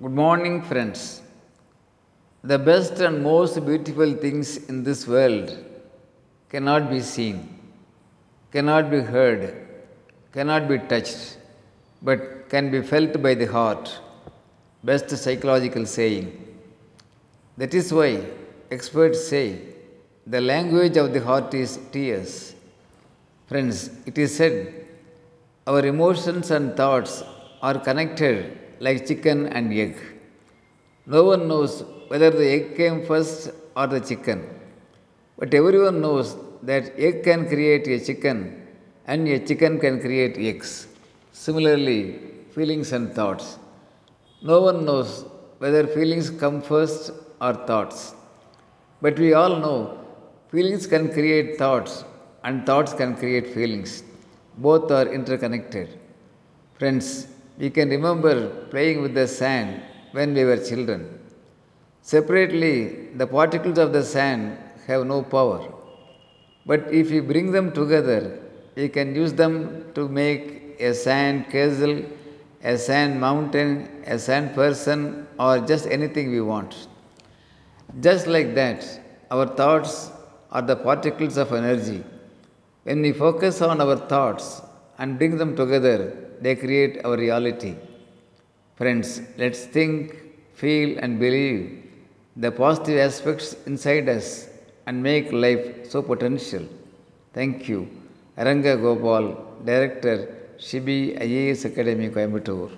Good morning, friends. The best and most beautiful things in this world cannot be seen, cannot be heard, cannot be touched, but can be felt by the heart. Best psychological saying. That is why experts say the language of the heart is tears. Friends, it is said our emotions and thoughts are connected like chicken and egg. No one knows whether the egg came first or the chicken. But everyone knows that egg can create a chicken and a chicken can create eggs. Similarly, feelings and thoughts. No one knows whether feelings come first or thoughts. But we all know feelings can create thoughts and thoughts can create feelings. Both are interconnected. Friends, we can remember playing with the sand when we were children. Separately, the particles of the sand have no power. But if we bring them together, we can use them to make a sand castle, a sand mountain, a sand person, or just anything we want. Just like that, our thoughts are the particles of energy. When we focus on our thoughts and bring them together, they create our reality. Friends, let's think, feel, and believe the positive aspects inside us and make life so potential. Thank you. Aranga Gopal, Director, Shibi IAS Academy, Coimbatore.